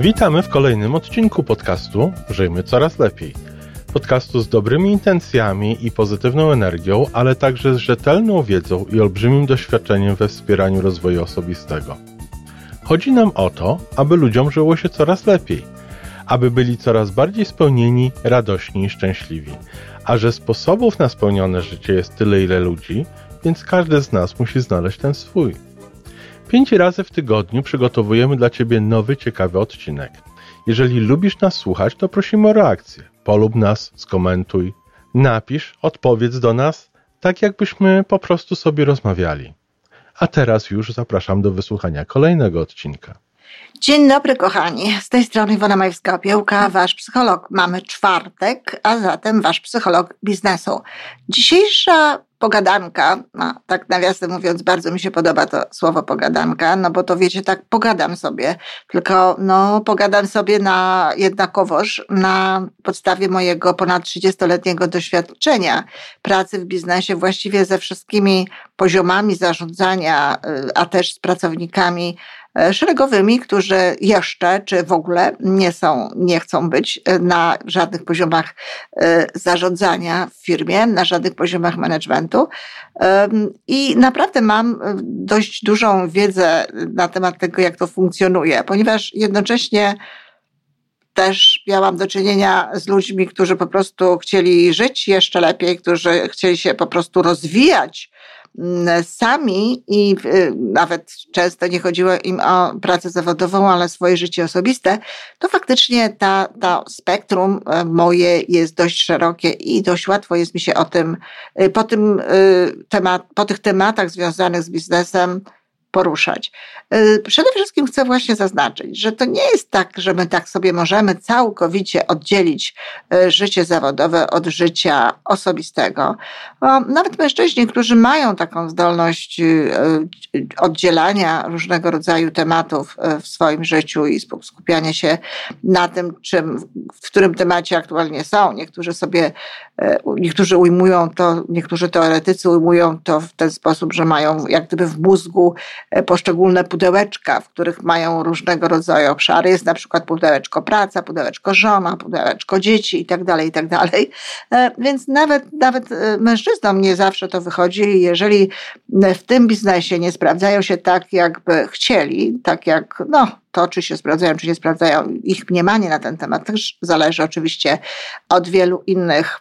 Witamy w kolejnym odcinku podcastu Żyjmy Coraz Lepiej. Podcastu z dobrymi intencjami i pozytywną energią, ale także z rzetelną wiedzą i olbrzymim doświadczeniem we wspieraniu rozwoju osobistego. Chodzi nam o to, aby ludziom żyło się coraz lepiej, aby byli coraz bardziej spełnieni, radośni i szczęśliwi. A że sposobów na spełnione życie jest tyle, ile ludzi, więc każdy z nas musi znaleźć ten swój. Pięć razy w tygodniu przygotowujemy dla Ciebie nowy, ciekawy odcinek. Jeżeli lubisz nas słuchać, to prosimy o reakcję. Polub nas, skomentuj, napisz, odpowiedz do nas, tak jakbyśmy po prostu sobie rozmawiali. A teraz już zapraszam do wysłuchania kolejnego odcinka. Dzień dobry, kochani. Z tej strony Iwona Majewska-Opiełka, wasz psycholog. Mamy czwartek, a zatem wasz psycholog biznesu. Dzisiejsza pogadanka, no, tak nawiasem mówiąc, bardzo mi się podoba to słowo pogadanka, no bo to wiecie, tak pogadam sobie, tylko no pogadam sobie na jednakowoż na podstawie mojego ponad 30-letniego doświadczenia pracy w biznesie właściwie ze wszystkimi poziomami zarządzania, y, a też z pracownikami szeregowymi, którzy jeszcze czy w ogóle nie są, nie chcą być e, na żadnych poziomach e, zarządzania w firmie, na żadnych poziomach managementu. I naprawdę mam dość dużą wiedzę na temat tego, jak to funkcjonuje, ponieważ jednocześnie też miałam do czynienia z ludźmi, którzy po prostu chcieli żyć jeszcze lepiej, którzy chcieli się po prostu rozwijać sami i y, nawet często nie chodziło im o pracę zawodową, ale swoje życie osobiste, to faktycznie ta, ta spektrum e, moje jest dość szerokie i dość łatwo jest mi się o tym, y, po, tym, y, temat, po tych tematach związanych z biznesem poruszać. Y, przede wszystkim chcę właśnie zaznaczyć, że to nie jest tak, że my tak sobie możemy całkowicie oddzielić y, życie zawodowe od życia osobistego. Nawet mężczyźni, którzy mają taką zdolność y, oddzielania różnego rodzaju tematów w swoim życiu i skupiania się na tym, czym, w którym temacie aktualnie są. Niektórzy sobie, niektórzy ujmują to, niektórzy teoretycy ujmują to w ten sposób, że mają jak gdyby w mózgu poszczególne pudełeczka, w których mają różnego rodzaju obszary. Jest na przykład pudełeczko praca, pudełeczko żona, pudełeczko dzieci itd., tak itd. Tak e, więc nawet, nawet e, mężczyznom nie zawsze to wychodzi. Jeżeli w tym biznesie nie sprawdzają się tak, jakby chcieli, tak jak no, to, czy się sprawdzają, czy nie sprawdzają, ich mniemanie na ten temat też zależy oczywiście od wielu innych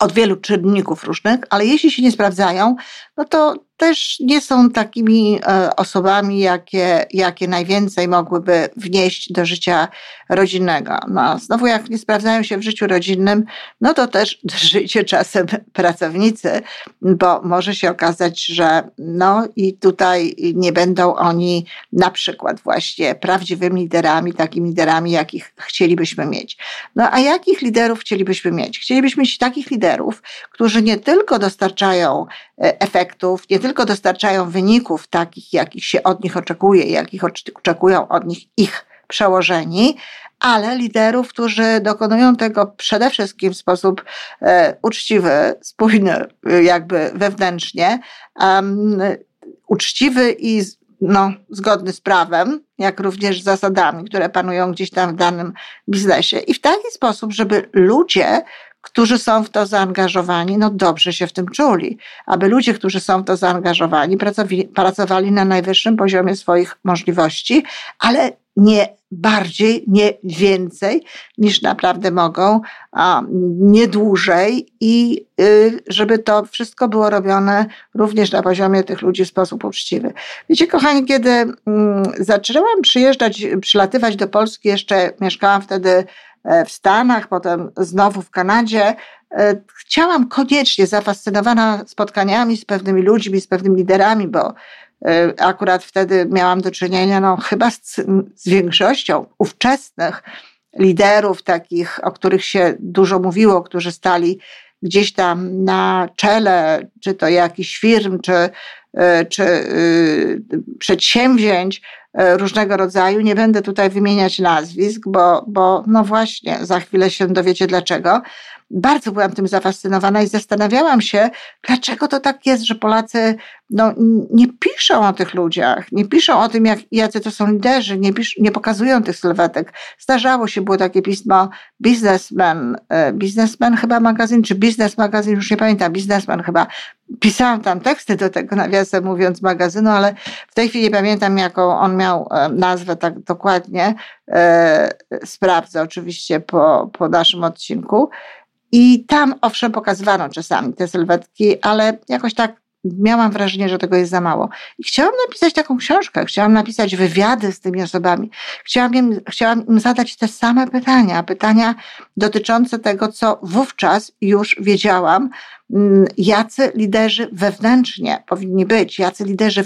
od wielu czynników różnych, ale jeśli się nie sprawdzają, no to też nie są takimi e, osobami, jakie, jakie najwięcej mogłyby wnieść do życia rodzinnego. No, znowu, jak nie sprawdzają się w życiu rodzinnym, no to też życie czasem pracownicy, bo może się okazać, że no i tutaj nie będą oni na przykład właśnie prawdziwymi liderami, takimi liderami, jakich chcielibyśmy mieć. No a jakich liderów chcielibyśmy mieć? Chcielibyśmy mieć takich liderów, którzy nie tylko dostarczają e, efektów, nie tylko tylko dostarczają wyników takich, jakich się od nich oczekuje, jakich oczekują od nich ich przełożeni, ale liderów, którzy dokonują tego przede wszystkim w sposób e, uczciwy, spójny, jakby wewnętrznie, um, uczciwy i no, zgodny z prawem, jak również z zasadami, które panują gdzieś tam w danym biznesie. I w taki sposób, żeby ludzie którzy są w to zaangażowani, no dobrze się w tym czuli, aby ludzie, którzy są w to zaangażowani, pracowali, pracowali na najwyższym poziomie swoich możliwości, ale nie bardziej, nie więcej niż naprawdę mogą, a nie dłużej i y, żeby to wszystko było robione również na poziomie tych ludzi w sposób uczciwy. Wiecie, kochani, kiedy mm, zaczęłam przyjeżdżać, przylatywać do Polski, jeszcze mieszkałam wtedy w Stanach, potem znowu w Kanadzie. E, chciałam koniecznie, zafascynowana spotkaniami z pewnymi ludźmi, z pewnymi liderami, bo e, akurat wtedy miałam do czynienia no, chyba z, z większością ówczesnych liderów, takich, o których się dużo mówiło, którzy stali gdzieś tam na czele, czy to jakichś firm, czy, czy przedsięwzięć, E, różnego rodzaju. Nie będę tutaj wymieniać nazwisk, bo, bo no właśnie, za chwilę się dowiecie dlaczego. Bardzo byłam tym zafascynowana i zastanawiałam się, dlaczego to tak jest, że Polacy no, nie piszą o tych ludziach, nie piszą o tym, jak, jacy to są liderzy, nie, pisz, nie pokazują tych sylwetek. Zdarzało się, było takie pismo Businessman, e, Businessman chyba magazyn, czy Business magazyn, już nie pamiętam, Businessman chyba. Pisałam tam teksty do tego, nawiasem mówiąc, magazynu, ale w tej chwili nie pamiętam, jaką on miał e, nazwę tak dokładnie. E, sprawdzę oczywiście po, po naszym odcinku. I tam owszem pokazywano czasami te sylwetki, ale jakoś tak miałam wrażenie, że tego jest za mało. I chciałam napisać taką książkę, chciałam napisać wywiady z tymi osobami. Chciałam im, chciałam im zadać te same pytania, pytania dotyczące tego, co wówczas już wiedziałam, mm, jacy liderzy wewnętrznie powinni być, jacy liderzy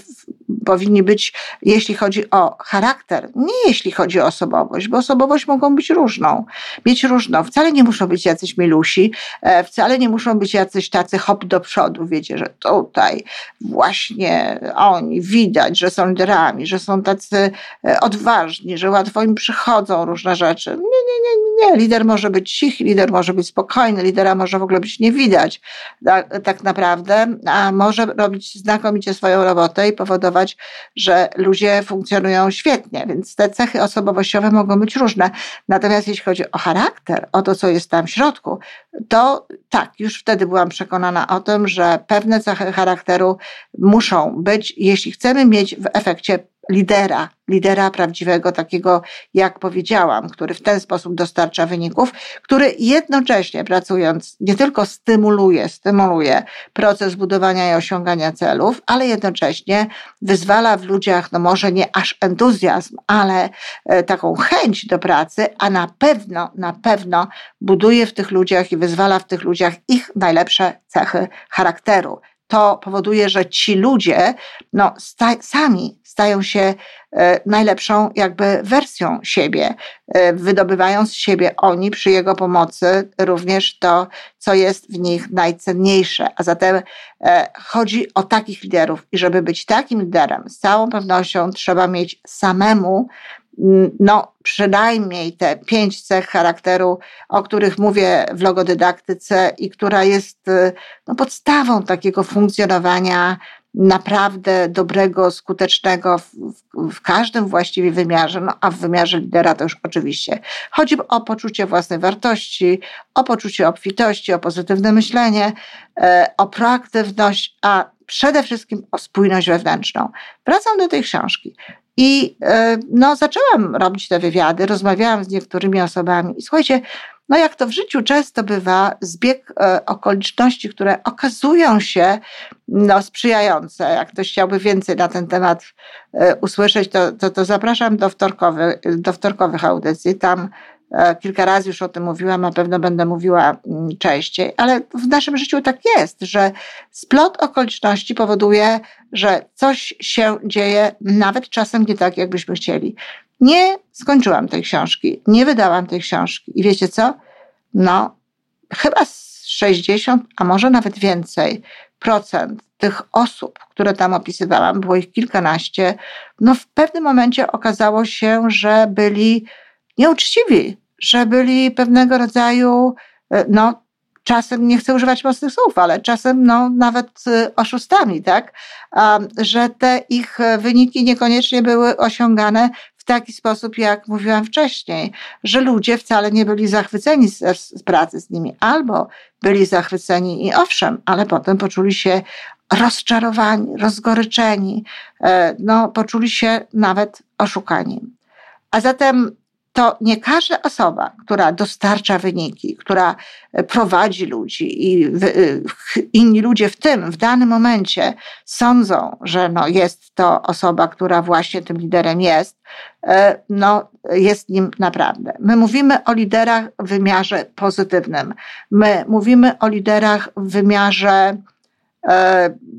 powinni być, jeśli chodzi o charakter, nie jeśli chodzi o osobowość, bo osobowość mogą być różną, mieć różną. Wcale nie muszą być jacyś milusi, e, wcale nie muszą być jacyś tacy hop do przodu, wiecie, że tutaj właśnie oni widać, że są liderami, że są tacy e, odważni, że łatwo im przychodzą różne rzeczy. Nie, nie, nie, nie. Lider może być cichy, lider może być spokojny, lidera może w ogóle być nie widać tak, tak naprawdę, a może robić znakomicie swoją robotę i powodować że ludzie funkcjonują świetnie, więc te cechy osobowościowe mogą być różne. Natomiast jeśli chodzi o charakter, o to, co jest tam w środku, to tak, już wtedy byłam przekonana o tym, że pewne cechy charakteru muszą być, jeśli chcemy mieć w efekcie lidera, lidera prawdziwego, takiego jak powiedziałam, który w ten sposób dostarcza wyników, który jednocześnie pracując nie tylko stymuluje, stymuluje proces budowania i osiągania celów, ale jednocześnie wyzwala w ludziach, no może nie aż entuzjazm, ale e, taką chęć do pracy, a na pewno, na pewno buduje w tych ludziach i wyzwala w tych ludziach ich najlepsze cechy charakteru to powoduje, że ci ludzie no, sta sami stają się e, najlepszą jakby wersją siebie, e, wydobywając z siebie oni przy jego pomocy również to, co jest w nich najcenniejsze. A zatem e, chodzi o takich liderów i żeby być takim liderem, z całą pewnością trzeba mieć samemu no, przynajmniej te pięć cech charakteru, o których mówię w logodydaktyce i która jest no, podstawą takiego funkcjonowania naprawdę dobrego, skutecznego w, w, w, każdym właściwie wymiarze, no a w wymiarze lidera to już oczywiście. Chodzi o poczucie własnej wartości, o poczucie obfitości, o pozytywne myślenie, e, o proaktywność, a przede wszystkim o spójność wewnętrzną. Wracam do tej książki. I e, no, zaczęłam robić te wywiady, rozmawiałam z niektórymi osobami i słuchajcie, no jak to w życiu często bywa, zbieg e, okoliczności, które okazują się no, sprzyjające. Jak ktoś chciałby więcej na ten temat e, usłyszeć, to, to, to zapraszam do, wtorkowy, do wtorkowych audycji. Tam kilka razy już o tym mówiłam, na pewno będę mówiła mm, częściej, ale w naszym życiu tak jest, że splot okoliczności powoduje, że coś się dzieje, nawet czasem nie tak, jakbyśmy chcieli. Nie skończyłam tej książki, nie wydałam tej książki. I wiecie co? No, chyba 60, a może nawet więcej procent tych osób, które tam opisywałam, było ich kilkanaście, no w pewnym momencie okazało się, że byli nieuczciwi, że byli pewnego rodzaju, e, no, czasem nie chcę używać mocnych słów, ale czasem no, nawet e, oszustami, tak? Że te ich wyniki niekoniecznie były osiągane w taki sposób, jak mówiłam wcześniej, że ludzie wcale nie byli zachwyceni z, z pracy z nimi, albo byli zachwyceni i owszem, ale potem poczuli się rozczarowani, rozgoryczeni, e, no, poczuli się nawet oszukani. A zatem to nie każda osoba, która dostarcza wyniki, która e, prowadzi ludzi i e, inni ludzie w tym, w danym momencie sądzą, że no jest to osoba, która właśnie tym liderem jest, e, no jest nim naprawdę. My mówimy o liderach w wymiarze pozytywnym. My mówimy o liderach w wymiarze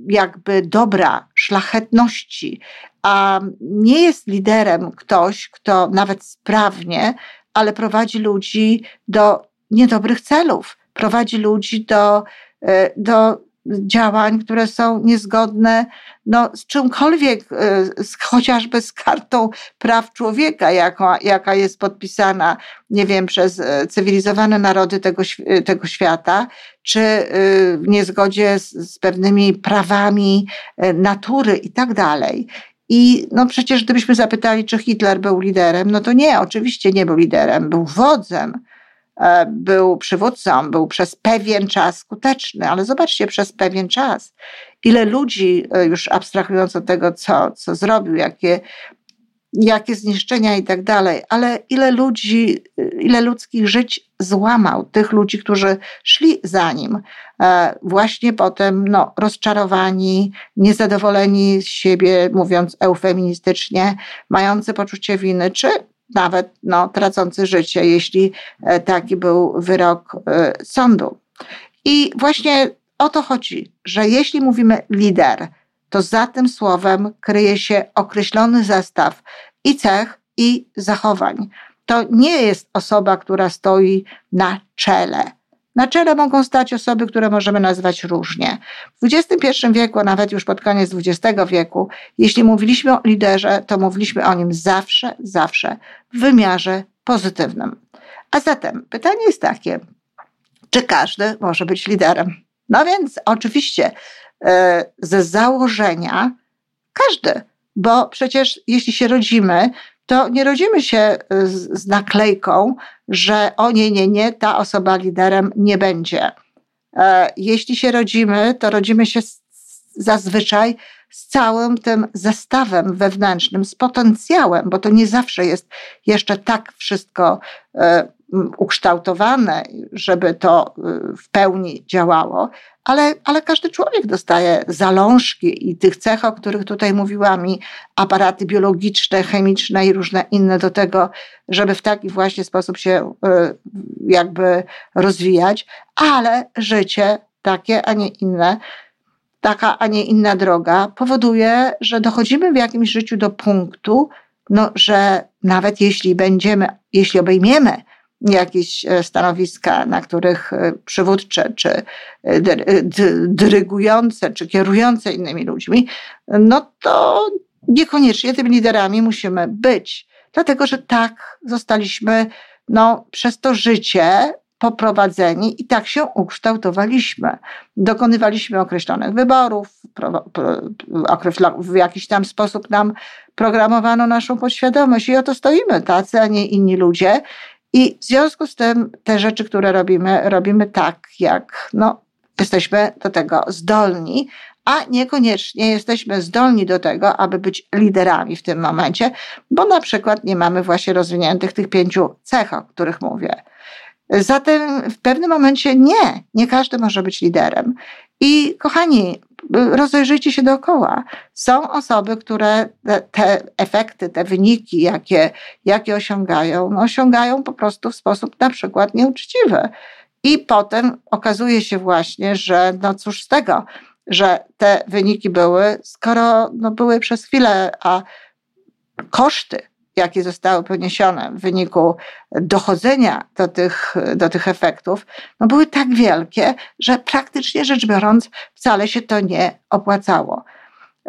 jakby dobra, szlachetności, a nie jest liderem ktoś, kto nawet sprawnie, ale prowadzi ludzi do niedobrych celów, prowadzi ludzi do, e, do działań, które są niezgodne no, z czymkolwiek, y, z, chociażby z kartą praw człowieka, jaka, jaka jest podpisana, nie wiem, przez y, cywilizowane narody tego, tego świata, czy w niezgodzie z, z pewnymi prawami natury i tak dalej. I no przecież gdybyśmy zapytali, czy Hitler był liderem, no to nie, oczywiście nie był liderem, był wodzem, e, był przywódcą, był przez pewien czas skuteczny, ale zobaczcie, przez pewien czas, ile ludzi, e, już abstrahując od tego, co, co zrobił, jakie, jakie zniszczenia i tak dalej, ale ile ludzi, ile ludzkich żyć złamał, tych ludzi, którzy szli za nim, e, właśnie potem no, rozczarowani, niezadowoleni z siebie, mówiąc eufeministycznie, mający poczucie winy, czy nawet no, tracący życie, jeśli e, taki był wyrok e, sądu. I właśnie o to chodzi, że jeśli mówimy lider, to za tym słowem kryje się określony zestaw i cech, i zachowań. To nie jest osoba, która stoi na czele. Na czele mogą stać osoby, które możemy nazwać różnie. W XXI wieku, a nawet już pod koniec XX wieku, jeśli mówiliśmy o liderze, to mówiliśmy o nim zawsze, zawsze w wymiarze pozytywnym. A zatem pytanie jest takie, czy każdy może być liderem? No więc oczywiście ze założenia każdy, bo przecież jeśli się rodzimy, to nie rodzimy się e, z, z naklejką, że o nie, nie, nie, ta osoba liderem nie będzie. E, jeśli się rodzimy, to rodzimy się zazwyczaj z całym tym zestawem wewnętrznym, z potencjałem, bo to nie zawsze jest jeszcze tak wszystko ukształtowane, żeby to w pełni działało, ale, ale każdy człowiek dostaje zalążki i tych cech, o których tutaj mówiłam, i aparaty biologiczne, chemiczne i różne inne do tego, żeby w taki właśnie sposób się e, jakby rozwijać, ale życie takie, a nie inne, taka, a nie inna droga powoduje, że dochodzimy w jakimś życiu do punktu, no, że nawet jeśli będziemy, jeśli obejmiemy jakieś e, stanowiska, na których e, przywódcze, czy e, dyrygujące, czy kierujące innymi ludźmi, no to niekoniecznie tymi liderami musimy być. Dlatego, że tak zostaliśmy no, przez to życie poprowadzeni i tak się ukształtowaliśmy. Dokonywaliśmy określonych wyborów, w jakiś tam sposób nam programowano naszą podświadomość i oto stoimy tacy, a nie inni ludzie i w związku z tym te rzeczy, które robimy, robimy tak, jak no, jesteśmy do tego zdolni, a niekoniecznie jesteśmy zdolni do tego, aby być liderami w tym momencie, bo na przykład nie mamy właśnie rozwiniętych tych pięciu cech, o których mówię. Zatem w pewnym momencie nie, nie każdy może być liderem. I kochani, rozejrzyjcie się dookoła. Są osoby, które te, efekty, te wyniki, jakie, jakie osiągają, no osiągają po prostu w sposób na przykład nieuczciwy. I potem okazuje się właśnie, że no cóż z tego, że te wyniki były, skoro no były przez chwilę, a koszty jakie zostały poniesione w wyniku dochodzenia do tych, do tych efektów, no były tak wielkie, że praktycznie rzecz biorąc wcale się to nie opłacało.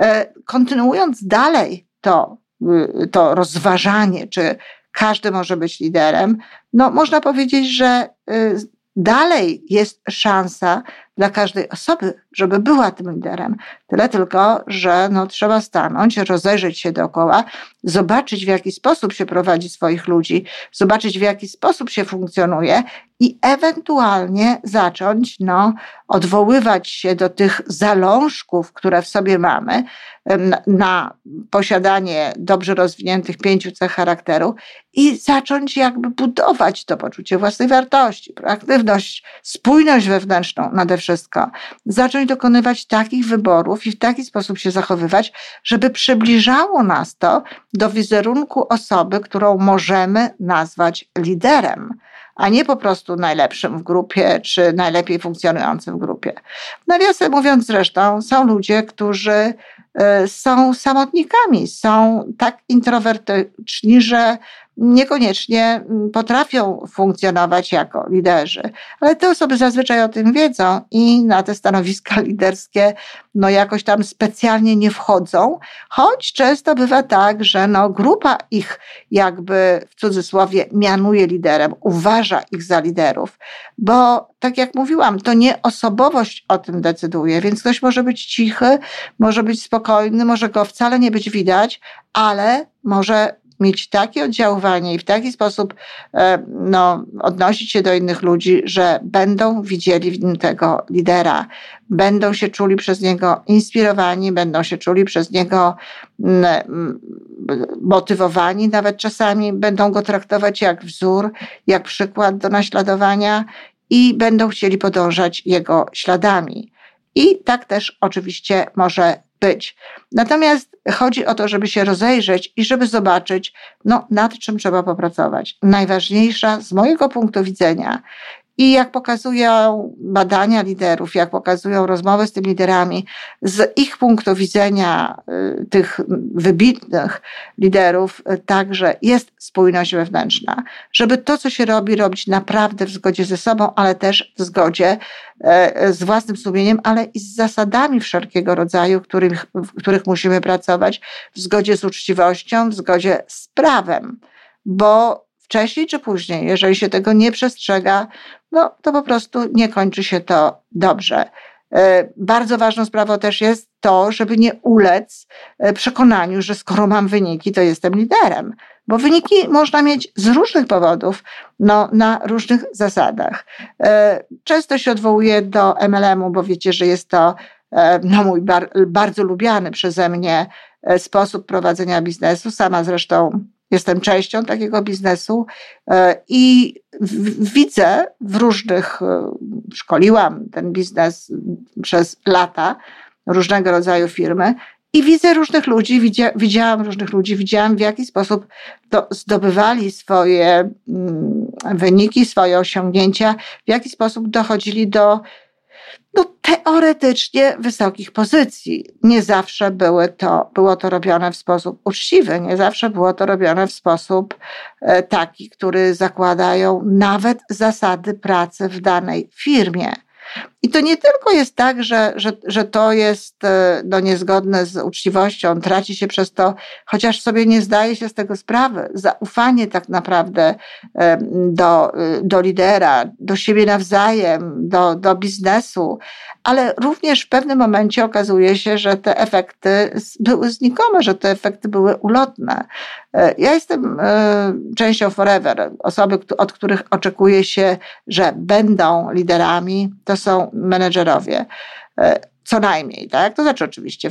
E, kontynuując dalej to, y, to rozważanie, czy każdy może być liderem, no można powiedzieć, że y, dalej jest szansa dla każdej osoby, żeby była tym liderem. Tyle tylko, że no, trzeba stanąć, rozejrzeć się dookoła, zobaczyć w jaki sposób się prowadzi swoich ludzi, zobaczyć w jaki sposób się funkcjonuje i ewentualnie zacząć no, odwoływać się do tych zalążków, które w sobie mamy, na posiadanie dobrze rozwiniętych pięciu cech charakteru i zacząć jakby budować to poczucie własnej wartości, proaktywność, spójność wewnętrzną nade wszystko. Zacząć dokonywać takich wyborów i w taki sposób się zachowywać, żeby przybliżało nas to do wizerunku osoby, którą możemy nazwać liderem a nie po prostu najlepszym w grupie, czy najlepiej funkcjonującym w grupie. Nawiasem mówiąc zresztą, są ludzie, którzy y, są samotnikami, są tak introwertyczni, że niekoniecznie mm, potrafią funkcjonować jako liderzy. Ale te osoby zazwyczaj o tym wiedzą i na te stanowiska liderskie no jakoś tam specjalnie nie wchodzą, choć często bywa tak, że no grupa ich jakby w cudzysłowie mianuje liderem, uważa ich za liderów, bo tak jak mówiłam, to nie osobowość o tym decyduje, więc ktoś może być cichy, może być spokojny, może go wcale nie być widać, ale może mieć takie oddziaływanie i w taki sposób e, no, odnosić się do innych ludzi, że będą widzieli w nim tego lidera, będą się czuli przez niego inspirowani, będą się czuli przez niego mm, mm, motywowani, nawet czasami będą go traktować jak wzór, jak przykład do naśladowania i będą chcieli podążać jego śladami. I tak też oczywiście może być. Natomiast chodzi o to, żeby się rozejrzeć i żeby zobaczyć, no, nad czym trzeba popracować. Najważniejsza z mojego punktu widzenia i jak pokazują badania liderów, jak pokazują rozmowy z tymi liderami, z ich punktu widzenia y, tych wybitnych liderów, y, także jest spójność wewnętrzna. Żeby to, co się robi, robić naprawdę w zgodzie ze sobą, ale też w zgodzie e, z własnym sumieniem, ale i z zasadami wszelkiego rodzaju, których, w których musimy pracować, w zgodzie z uczciwością, w zgodzie z prawem. Bo wcześniej czy później, jeżeli się tego nie przestrzega, no to po prostu nie kończy się to dobrze. E, bardzo ważną sprawą też jest to, żeby nie ulec e, przekonaniu, że skoro mam wyniki, to jestem liderem. Bo wyniki można mieć z różnych powodów, no, na różnych zasadach. E, często się odwołuję do MLM-u, bo wiecie, że jest to no, mój bar bardzo lubiany przeze mnie sposób prowadzenia biznesu. Sama zresztą Jestem częścią takiego biznesu e, i widzę w różnych, e, szkoliłam ten biznes przez lata, różnego rodzaju firmy i widzę różnych ludzi, widziałam różnych ludzi, widziałam w jaki sposób to zdobywali swoje mm, wyniki, swoje osiągnięcia, w jaki sposób dochodzili do teoretycznie wysokich pozycji. Nie zawsze były to, było to robione w sposób uczciwy, nie zawsze było to robione w sposób e, taki, który zakładają nawet zasady pracy w danej firmie. I to nie tylko jest tak, że, że, że to jest e, no, niezgodne z uczciwością, traci się przez to, chociaż sobie nie zdaje się z tego sprawy. Zaufanie tak naprawdę do, e, do lidera, do siebie nawzajem, do, do biznesu, ale również w pewnym momencie okazuje się, że te efekty były znikome, że te efekty były ulotne. E, ja jestem częścią Forever, osoby, od których oczekuje się, że będą liderami. To są menedżerowie. E, co najmniej, tak? To znaczy oczywiście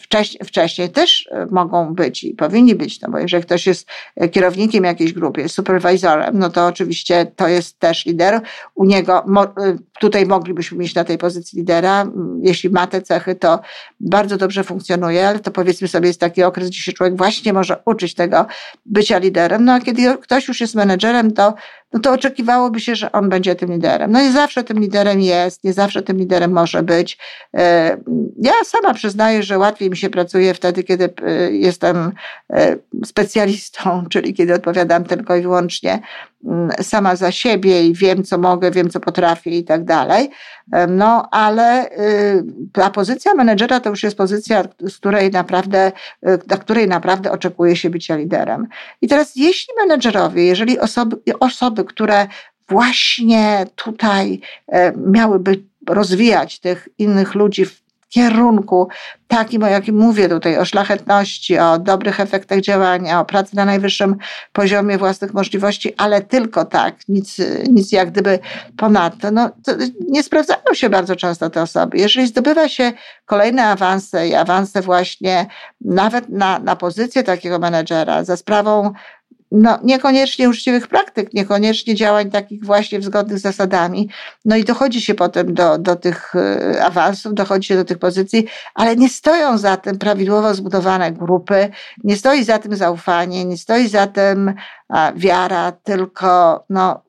wcześniej, wcześniej też e, mogą być i powinni być, no bo jeżeli ktoś jest kierownikiem jakiejś grupy, superwizorem, no to oczywiście to jest też lider. U niego, e, tutaj moglibyśmy mieć na tej pozycji lidera, jeśli ma te cechy, to bardzo dobrze funkcjonuje, ale to powiedzmy sobie jest taki okres, gdzie się człowiek właśnie może uczyć tego bycia liderem, no a kiedy ktoś już jest menedżerem, to no to oczekiwałoby się, że on będzie tym liderem. No i zawsze tym liderem jest, nie zawsze tym liderem może być. E, ja sama przyznaję, że łatwiej mi się pracuje wtedy, kiedy e, jestem e, specjalistą, czyli kiedy odpowiadam tylko i wyłącznie mm, sama za siebie i wiem, co mogę, wiem, co potrafię i tak dalej. No, ale ta pozycja menedżera to już jest pozycja, z której naprawdę, na której naprawdę oczekuje się bycia liderem. I teraz, jeśli menedżerowie, jeżeli osoby, osoby które właśnie tutaj miałyby rozwijać tych innych ludzi w kierunku takim, o jakim mówię tutaj, o szlachetności, o dobrych efektach działania, o pracy na najwyższym poziomie własnych możliwości, ale tylko tak, nic, nic jak gdyby ponadto. No, nie sprawdzają się bardzo często te osoby. Jeżeli zdobywa się kolejne awanse i awanse właśnie nawet na, na pozycję takiego menedżera za sprawą no, niekoniecznie uczciwych praktyk, niekoniecznie działań takich właśnie zgodnych z zasadami. No i dochodzi się potem do, do tych e, awansów, dochodzi się do tych pozycji, ale nie stoją za tym prawidłowo zbudowane grupy, nie stoi za tym zaufanie, nie stoi za tym wiara, tylko no,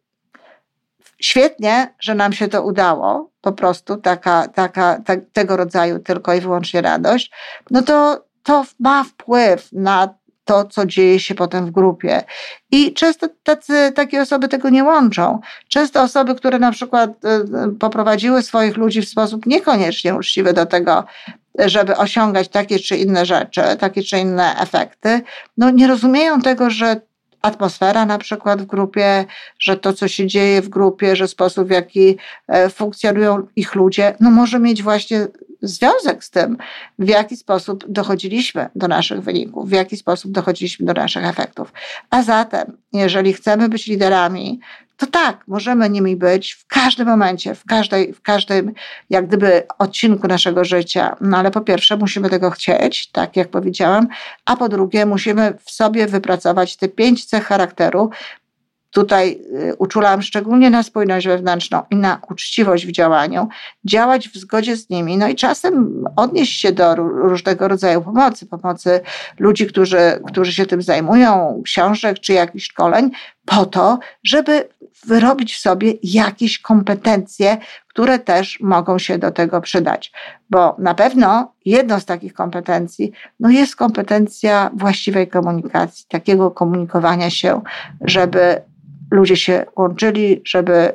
świetnie, że nam się to udało, po prostu taka, taka, ta, tego rodzaju tylko i wyłącznie radość, no to to ma wpływ na to, co dzieje się potem w grupie. I często tacy, takie osoby tego nie łączą. Często osoby, które na przykład y, poprowadziły swoich ludzi w sposób niekoniecznie uczciwy do tego, żeby osiągać takie czy inne rzeczy, takie czy inne efekty, no nie rozumieją tego, że atmosfera na przykład w grupie, że to, co się dzieje w grupie, że sposób, w jaki e, funkcjonują ich ludzie, no może mieć właśnie związek z tym, w jaki sposób dochodziliśmy do naszych wyników, w jaki sposób dochodziliśmy do naszych efektów. A zatem, jeżeli chcemy być liderami, to tak, możemy nimi być w każdym momencie, w, każdej, w każdym jak gdyby odcinku naszego życia. No ale po pierwsze musimy tego chcieć, tak jak powiedziałam, a po drugie musimy w sobie wypracować te pięć cech charakteru, Tutaj y, uczulam szczególnie na spójność wewnętrzną i na uczciwość w działaniu, działać w zgodzie z nimi, no i czasem odnieść się do różnego rodzaju pomocy, pomocy ludzi, którzy, którzy się tym zajmują, książek czy jakichś szkoleń, po to, żeby wyrobić w sobie jakieś kompetencje, które też mogą się do tego przydać. Bo na pewno jedną z takich kompetencji no jest kompetencja właściwej komunikacji, takiego komunikowania się, żeby ludzie się łączyli, żeby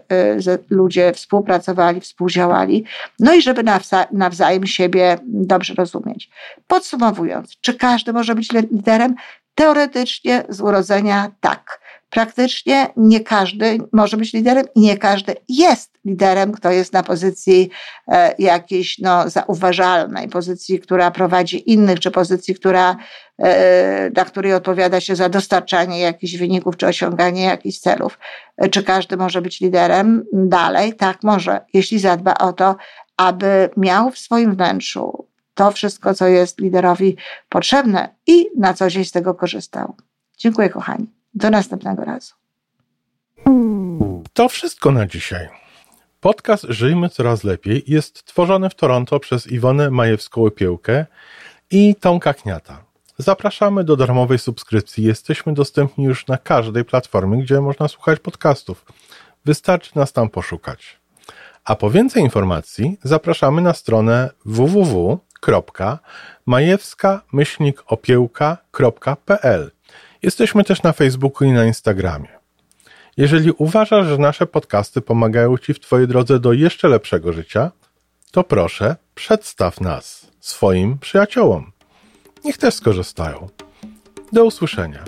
y, ludzie współpracowali, współdziałali, no i żeby nawzajem siebie dobrze rozumieć. Podsumowując, czy każdy może być liderem? Teoretycznie z urodzenia tak. Praktycznie nie każdy może być liderem i nie każdy jest liderem, kto jest na pozycji e, jakiejś no, zauważalnej, pozycji, która prowadzi innych, czy pozycji, która, e, na której odpowiada się za dostarczanie jakichś wyników, czy osiąganie jakichś celów. E, czy każdy może być liderem? Dalej, tak może, jeśli zadba o to, aby miał w swoim wnętrzu to wszystko, co jest liderowi potrzebne i na co dzień z tego korzystał. Dziękuję, kochani. Do następnego razu. To wszystko na dzisiaj. Podcast Żyjmy Coraz Lepiej jest tworzony w Toronto przez Iwonę Majewską-Opiełkę i Tomka Kniata. Zapraszamy do darmowej subskrypcji. Jesteśmy dostępni już na każdej platformie, gdzie można słuchać podcastów. Wystarczy nas tam poszukać. A po więcej informacji zapraszamy na stronę www.majewska-opiełka.pl Jesteśmy też na Facebooku i na Instagramie. Jeżeli uważasz, że nasze podcasty pomagają Ci w Twojej drodze do jeszcze lepszego życia, to proszę, przedstaw nas swoim przyjaciołom. Niech też skorzystają. Do usłyszenia.